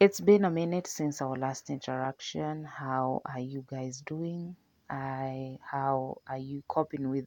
It's been a minute since our last interaction. How are you guys doing? I how are you coping with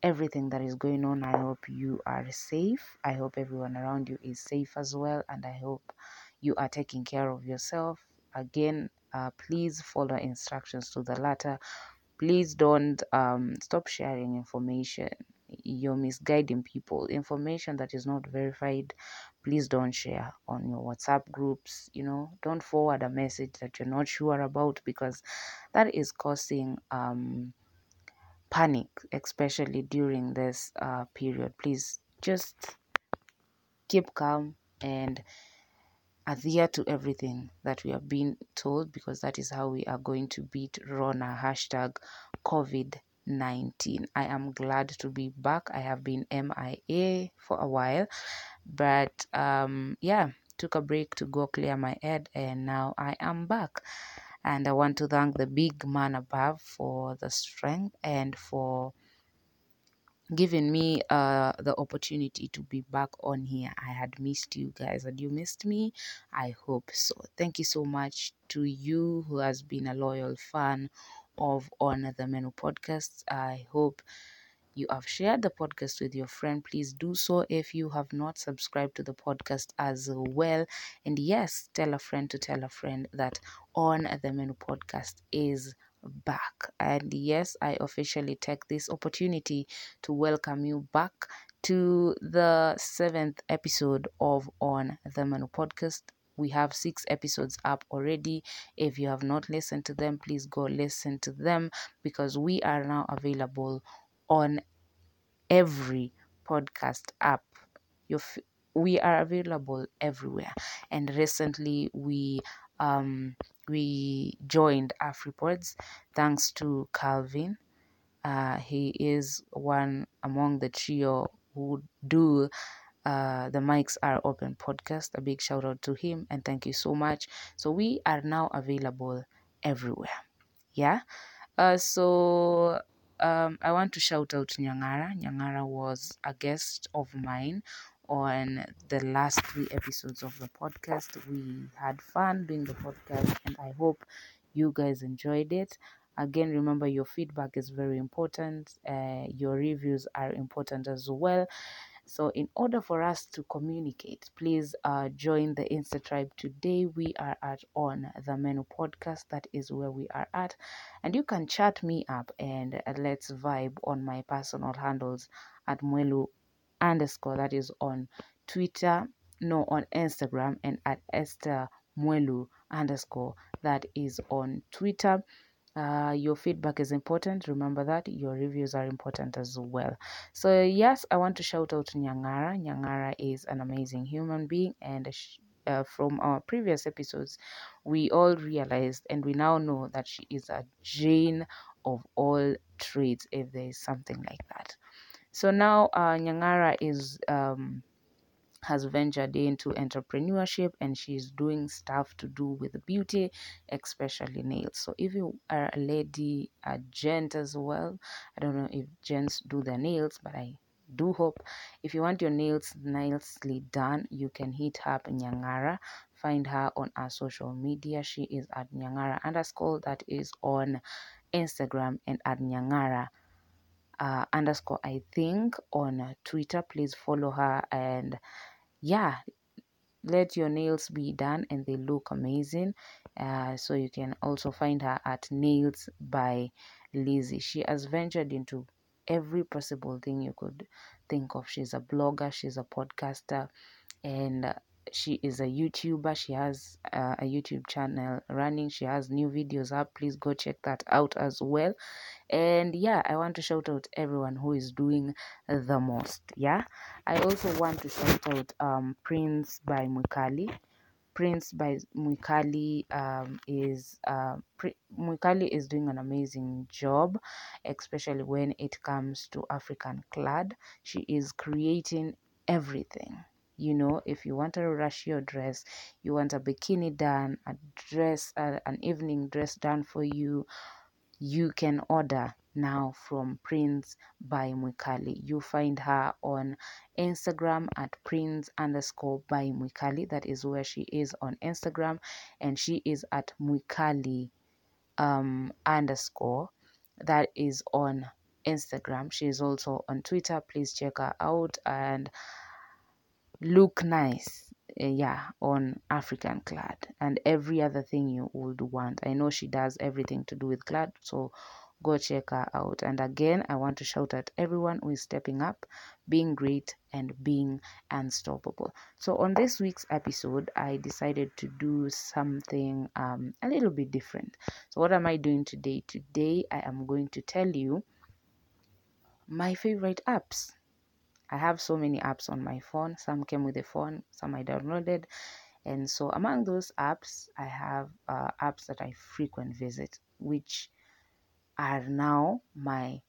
everything that is going on? I hope you are safe. I hope everyone around you is safe as well, and I hope you are taking care of yourself. Again, uh, please follow instructions to the letter. Please don't um, stop sharing information. You're misguiding people. Information that is not verified please don't share on your WhatsApp groups. You know, don't forward a message that you're not sure about because that is causing um, panic, especially during this uh, period. Please just keep calm and adhere to everything that we are being told because that is how we are going to beat Rona hashtag COVID 19. I am glad to be back. I have been MIA for a while but um, yeah, took a break to go clear my head, and now I am back. And I want to thank the big man above for the strength and for giving me uh, the opportunity to be back on here. I had missed you guys. Had you missed me? I hope so. Thank you so much to you who has been a loyal fan of On the Menu podcast. I hope you have shared the podcast with your friend, please do so if you have not subscribed to the podcast as well. And yes, tell a friend to tell a friend that On the Menu podcast is back. And yes, I officially take this opportunity to welcome you back to the seventh episode of On the Menu podcast. We have six episodes up already. If you have not listened to them, please go listen to them because we are now available on every podcast app. you we are available everywhere. And recently we um, we joined AfriPods thanks to Calvin. Uh, he is one among the trio who do uh, the mics are open podcast. A big shout out to him and thank you so much. So we are now available everywhere. Yeah. Uh, so um, I want to shout out Nyangara. Nyangara was a guest of mine on the last three episodes of the podcast. We had fun doing the podcast, and I hope you guys enjoyed it. Again, remember your feedback is very important. Uh, your reviews are important as well. So, in order for us to communicate, please uh, join the Insta tribe today. We are at on the menu podcast. That is where we are at, and you can chat me up and uh, let's vibe on my personal handles at Mwelu underscore. That is on Twitter, no, on Instagram, and at Esther Mwelu underscore. That is on Twitter. Uh, your feedback is important. Remember that your reviews are important as well. So, yes, I want to shout out Nyangara. Nyangara is an amazing human being, and uh, from our previous episodes, we all realized and we now know that she is a Jane of all trades, if there is something like that. So now uh, Nyangara is um, has ventured into entrepreneurship and she's doing stuff to do with beauty, especially nails. So if you are a lady, a gent as well, I don't know if gents do their nails, but I do hope if you want your nails nicely done, you can hit up Nyangara. Find her on our social media. She is at Nyangara underscore. That is on Instagram and at Nyangara uh, underscore I think on Twitter. Please follow her and yeah let your nails be done and they look amazing. Uh, so you can also find her at nails by lizzie. She has ventured into every possible thing you could think of. She's a blogger she's a podcaster and she is a youtuber she has uh, a youtube channel running she has new videos up please go check that out as well. And yeah i want to shout out everyone who is doing the most yeah? I also want to shout out um prince by Mwikali prince by Mwikali um, is uh, Mwikali is doing an amazing job especially when it comes to african clad. She is creating everything you know if you want to rush your dress you want a bikini done a dress uh, an evening dress done for you you can order now from Prince by Mwikali. You find her on Instagram at Prince underscore by Mwikali. That is where she is on Instagram, and she is at Mwikali um, underscore. That is on Instagram. She is also on Twitter. Please check her out and look nice. Uh, yeah, on African Clad and every other thing you would want. I know she does everything to do with Clad, so go check her out. And again, I want to shout at everyone who is stepping up, being great, and being unstoppable. So, on this week's episode, I decided to do something um, a little bit different. So, what am I doing today? Today, I am going to tell you my favorite apps. I have so many apps on my phone. Some came with the phone, some I downloaded. And so, among those apps, I have uh, apps that I frequent visit, which are now my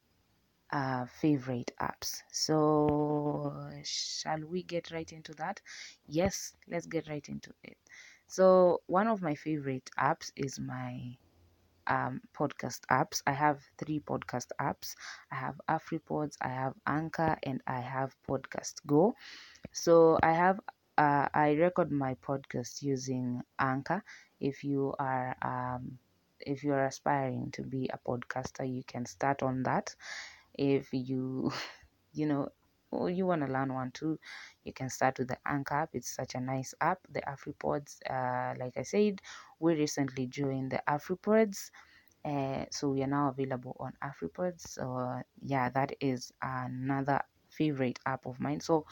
uh, favorite apps. So, shall we get right into that? Yes, let's get right into it. So, one of my favorite apps is my um, podcast apps. I have three podcast apps. I have AfriPods, I have Anchor, and I have Podcast Go. So I have uh, I record my podcast using Anchor. If you are um, if you are aspiring to be a podcaster, you can start on that. If you you know you want to learn one too, you can start with the Anchor app. It's such a nice app. The AfriPods, uh, like I said, we recently joined the AfriPods. Uh, so we are now available on AfriPods. So yeah, that is another favorite app of mine. So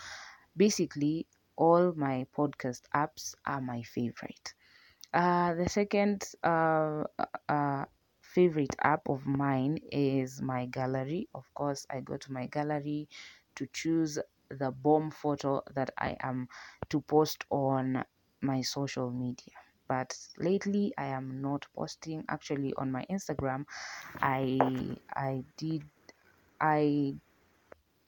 basically, all my podcast apps are my favorite. Uh, the second uh, uh, favorite app of mine is my gallery. Of course, I go to my gallery to choose the bomb photo that I am to post on my social media. But lately, I am not posting. Actually, on my Instagram, I I did I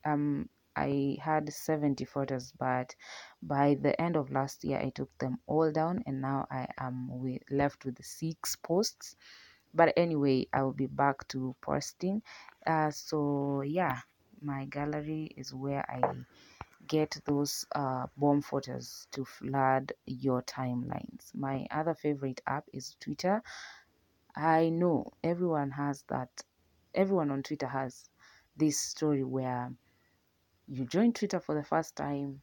um I had 70 photos, but by the end of last year, I took them all down, and now I am with, left with six posts. But anyway, I will be back to posting. Uh, so yeah, my gallery is where I get those uh, bomb photos to flood your timelines. My other favorite app is Twitter. I know everyone has that, everyone on Twitter has this story where you joined Twitter for the first time,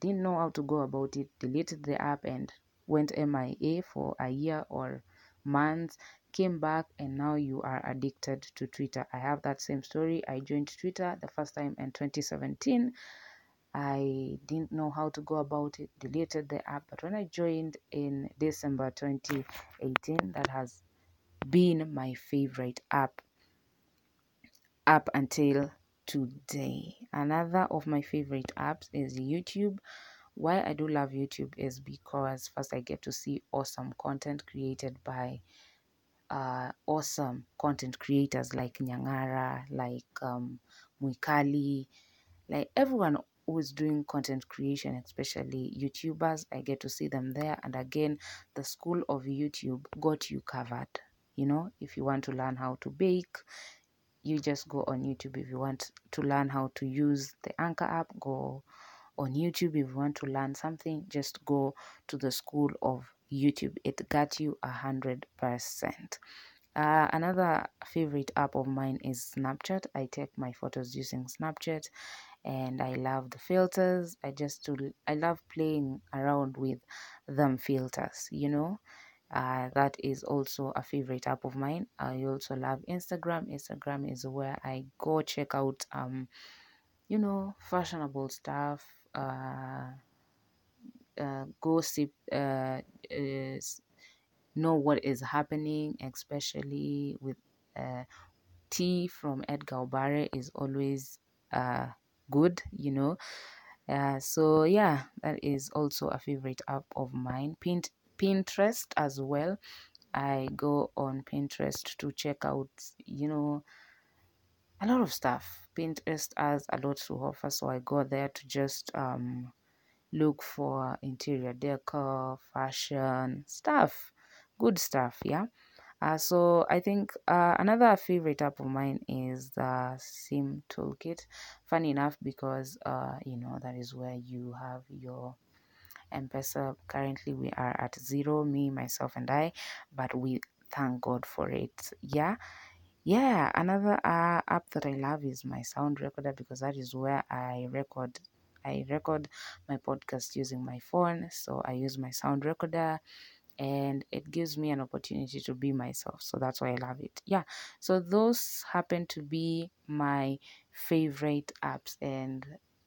didn't know how to go about it, deleted the app and went MIA for a year or months, came back, and now you are addicted to Twitter. I have that same story. I joined Twitter the first time in 2017. I didn't know how to go about it, deleted the app. But when I joined in December 2018, that has been my favorite app up until today. Another of my favorite apps is YouTube. Why I do love YouTube is because first I get to see awesome content created by uh, awesome content creators like Nyangara, like um, Mwikali, like everyone who is doing content creation, especially YouTubers. I get to see them there. And again, the school of YouTube got you covered. You know, if you want to learn how to bake, you just go on YouTube. If you want to learn how to use the Anchor app, go on YouTube. If you want to learn something, just go to the school of YouTube. It got you a hundred percent. Uh, another favorite app of mine is Snapchat. I take my photos using Snapchat and I love the filters. I just do, I love playing around with them filters, you know. Uh, that is also a favorite app of mine. I also love Instagram. Instagram is where I go check out um you know fashionable stuff, gossip, uh, is know what is happening, especially with uh, tea from Edgar Obare is always uh, good, you know. Uh, so yeah, that is also a favorite app of mine. Pint Pinterest as well. I go on Pinterest to check out, you know, a lot of stuff. Pinterest has a lot to offer, so I go there to just um look for interior decor, fashion stuff, good stuff, yeah. Uh, so I think uh, another favorite app of mine is the SIM Toolkit. Funny enough, because uh, you know that is where you have your M-Pesa. Currently, we are at zero, me, myself, and I, but we thank God for it. Yeah. Yeah, another uh, app that I love is my sound recorder because that is where I record I record my podcast using my phone. So I use my sound recorder and it gives me an opportunity to be myself. So that's why I love it. Yeah. So those happen to be my favorite apps and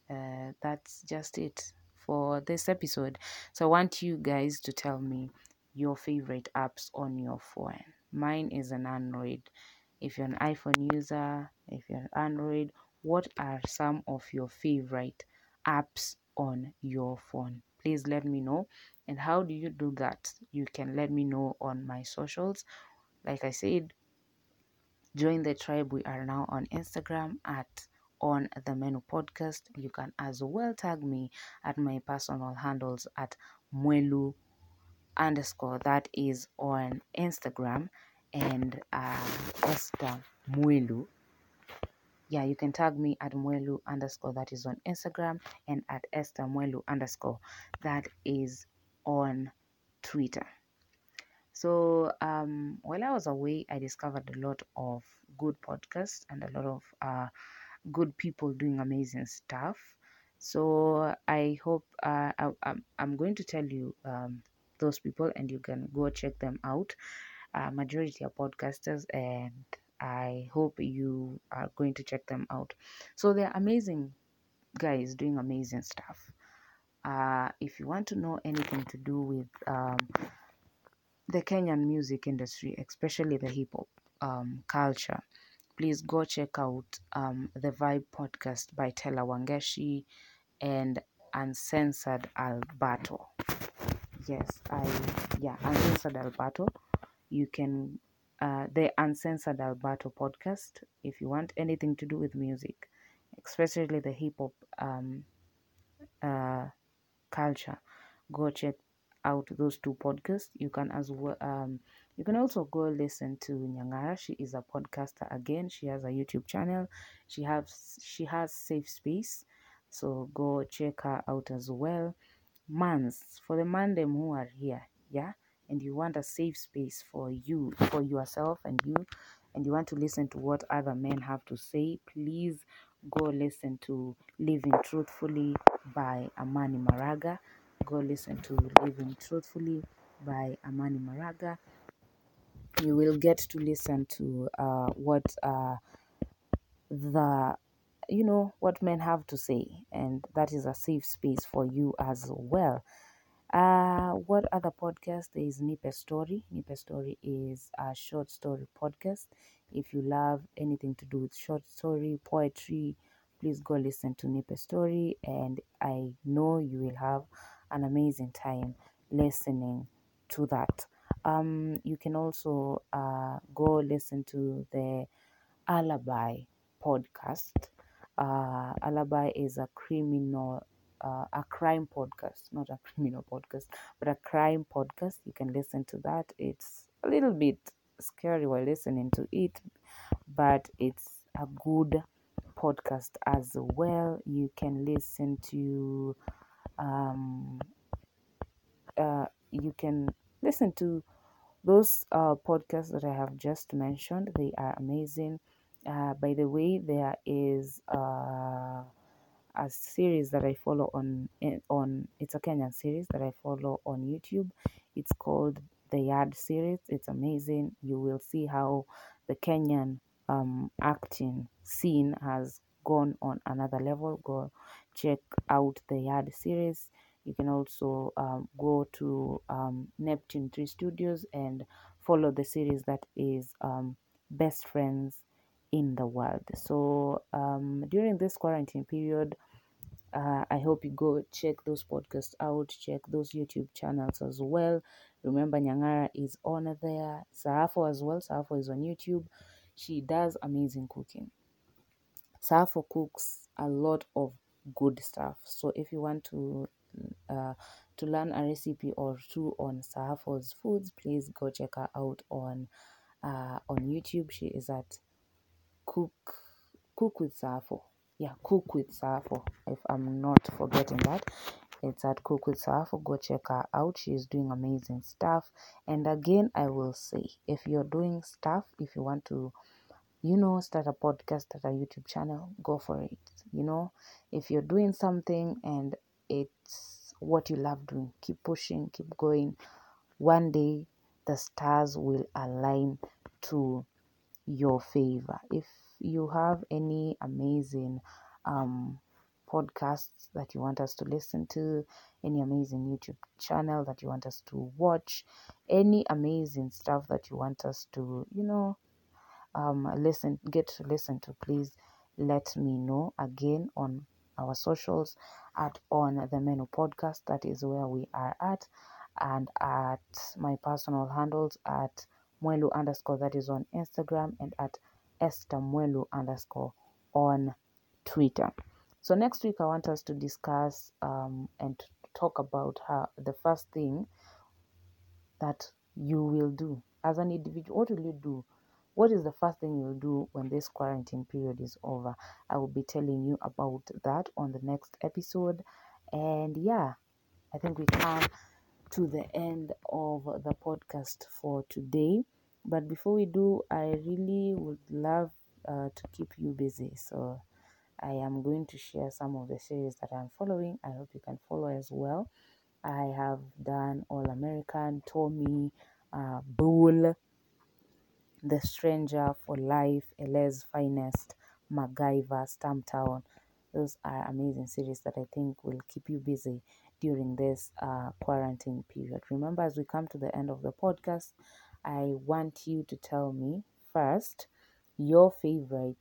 uh, that's just it for this episode. So I want you guys to tell me your favorite apps on your phone. Mine is an Android. If you're an iPhone user, if you're an Android, what are some of your favorite apps on your phone? Please let me know. And how do you do that? You can let me know on my socials. Like I said, join the tribe. We are now on Instagram at on the menu podcast. You can as well tag me at my personal handles at Mwelu underscore that is on Instagram and uh, Esther Mwelu. Yeah, you can tag me at Mwelu underscore that is on Instagram and at Esther Mwelu underscore that is on Twitter. So um, while I was away, I discovered a lot of good podcasts and a lot of uh, good people doing amazing stuff. So I hope uh, I, I'm, I'm going to tell you um, those people and you can go check them out. Uh, majority are podcasters and I hope you are going to check them out. So they're amazing guys doing amazing stuff. Uh, if you want to know anything to do with um, the Kenyan music industry, especially the hip hop um, culture, please go check out um, the Vibe podcast by Tela Wangeshi and Uncensored Alberto. Yes, I yeah, Uncensored Alberto. You can uh, the Uncensored Alberto podcast if you want anything to do with music, especially the hip hop um, uh, culture. Go check out those two podcasts. You can as well um you can also go listen to Nyangara. She is a podcaster again. She has a YouTube channel. She has she has Safe Space. So go check her out as well. Mans for the man them who are here, yeah, and you want a safe space for you, for yourself and you, and you want to listen to what other men have to say, please go listen to Living Truthfully by Amani Maraga. Go listen to Living Truthfully by Amani Maraga. You will get to listen to uh, what uh, the you know what men have to say, and that is a safe space for you as well. Uh, what other podcast? There is Nipe Story. Nipe Story is a short story podcast. If you love anything to do with short story, poetry, please go listen to Nipe Story, and I know you will have an amazing time listening to that. Um, you can also uh, go listen to the Alibi podcast. Uh, Alibi is a criminal, uh, a crime podcast, not a criminal podcast, but a crime podcast. You can listen to that. It's a little bit scary while listening to it, but it's a good podcast as well. You can listen to, um, uh, you can listen to those uh, podcasts that I have just mentioned. They are amazing. Uh, by the way, there is uh, a series that I follow on on it's a Kenyan series that I follow on YouTube. It's called the Yard series. It's amazing. You will see how the Kenyan um, acting scene has gone on another level. Go check out the Yard series. You can also um, go to um, Neptune 3 Studios and follow the series that is um, Best Friends in the World. So um, during this quarantine period, uh, I hope you go check those podcasts out, check those YouTube channels as well. Remember, Nyangara is on there, Sahafo as well. Sahafo is on YouTube. She does amazing cooking. Sahafo cooks a lot of good stuff. So if you want to uh, to learn a recipe or two on Sahafo's foods, please go check her out on uh, on youtube she is at cook cook with safo. Yeah cook with safo. If i'm not forgetting that it's at cook with safo. Go check her out. She's doing amazing stuff. And again i will say if you're doing stuff if you want to you know start a podcast start a youtube channel go for it you know. If you're doing something and it's what you love doing keep pushing keep going. One day the stars will align to your favor. If you have any amazing um podcasts that you want us to listen to any amazing youtube channel that you want us to watch any amazing stuff that you want us to you know um, listen get to listen to please let me know again on our socials at on the menu podcast. That is where we are at. And at my personal handles at mwelu underscore that is on instagram and at esther mwelu underscore on twitter. So next week i want us to discuss um, and talk about how the first thing that you will do as an individual. What will you do? What is the first thing you'll do when this quarantine period is over? I will be telling you about that on the next episode. And yeah i think we come to the end of the podcast for today. But before we do i really would love uh, to keep you busy. So i am going to share some of the series that i'm following. I hope you can follow as well. I have done all american tommy uh, bull the Stranger for Life, L.A.'s Finest, MacGyver, Stumptown. Those are amazing series that I think will keep you busy during this uh, quarantine period. Remember, as we come to the end of the podcast, I want you to tell me first your favorite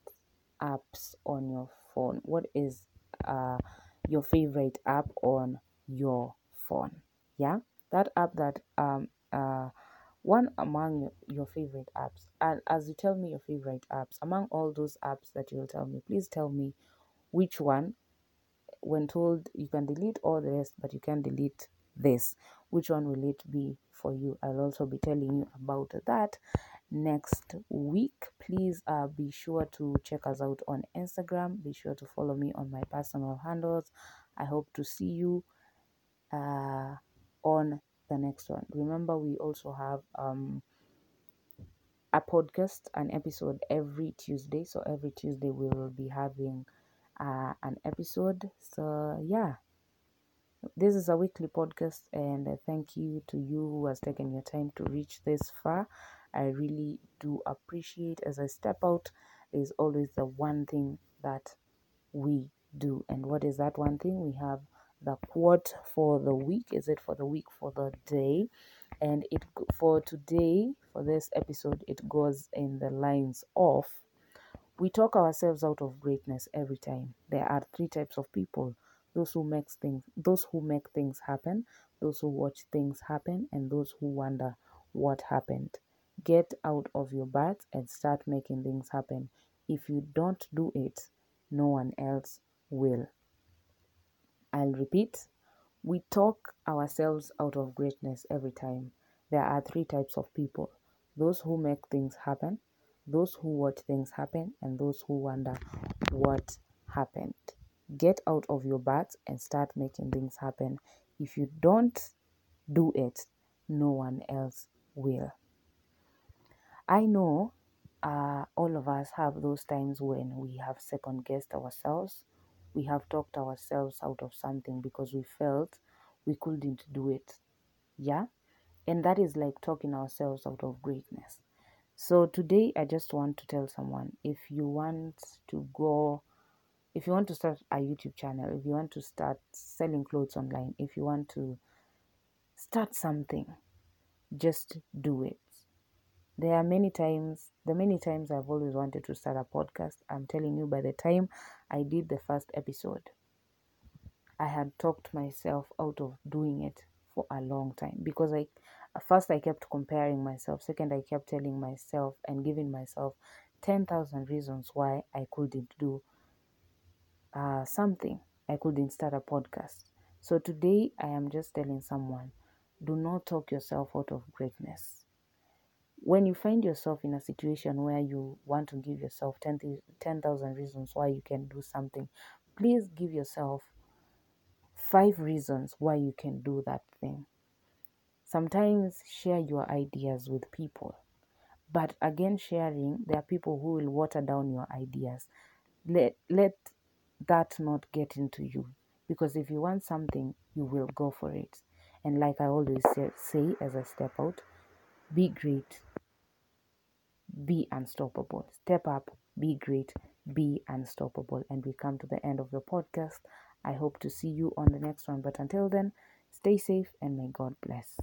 apps on your phone. What is uh, your favorite app on your phone? Yeah, that app that um uh one among your favorite apps and as you tell me your favorite apps among all those apps that you'll tell me please tell me which one when told you can delete all the rest but you can't delete this which one will it be for you? I'll also be telling you about that next week. Please uh, be sure to check us out on instagram. Be sure to follow me on my personal handles. I hope to see you uh, on the next one. Remember we also have um a podcast an episode every tuesday. So every tuesday we will be having uh, an episode. So yeah. This is a weekly podcast and thank you to you who has taken your time to reach this far. I really do appreciate as i step out is always the one thing that we do. And what is that one thing? We have the quote for the week. Is it for the week for the day? And it for today for this episode it goes in the lines of we talk ourselves out of greatness every time. There are three types of people those who make things those who make things happen those who watch things happen and those who wonder what happened. Get out of your bath and start making things happen. If you don't do it no one else will. I'll repeat we talk ourselves out of greatness every time. There are three types of people those who make things happen those who watch things happen and those who wonder what happened. Get out of your bath and start making things happen. If you don't do it no one else will. I know uh, all of us have those times when we have second guessed ourselves. We have talked ourselves out of something because we felt we couldn't do it. Yeah? And that is like talking ourselves out of greatness so today I just want to tell someone if you want to go if you want to start a YouTube channel, if you want to start selling clothes online, if you want to start something, just do it. There are many times, the many times I've always wanted to start a podcast. I'm telling you, by the time I did the first episode, I had talked myself out of doing it for a long time because I first I kept comparing myself, second I kept telling myself and giving myself 10,000 reasons why I couldn't do uh, something. I couldn't start a podcast. So today I am just telling someone do not talk yourself out of greatness. when you find yourself in a situation where you want to give yourself 10,000 reasons why you can do something, please give yourself five reasons why you can do that thing. Sometimes share your ideas with people. But again, sharing, there are people who will water down your ideas. Let, let that not get into you. Because if you want something, you will go for it. And like I always say, as I step out, be great, be unstoppable. Step up, be great, be unstoppable. And we come to the end of the podcast. I hope to see you on the next one. But until then, stay safe and may God bless.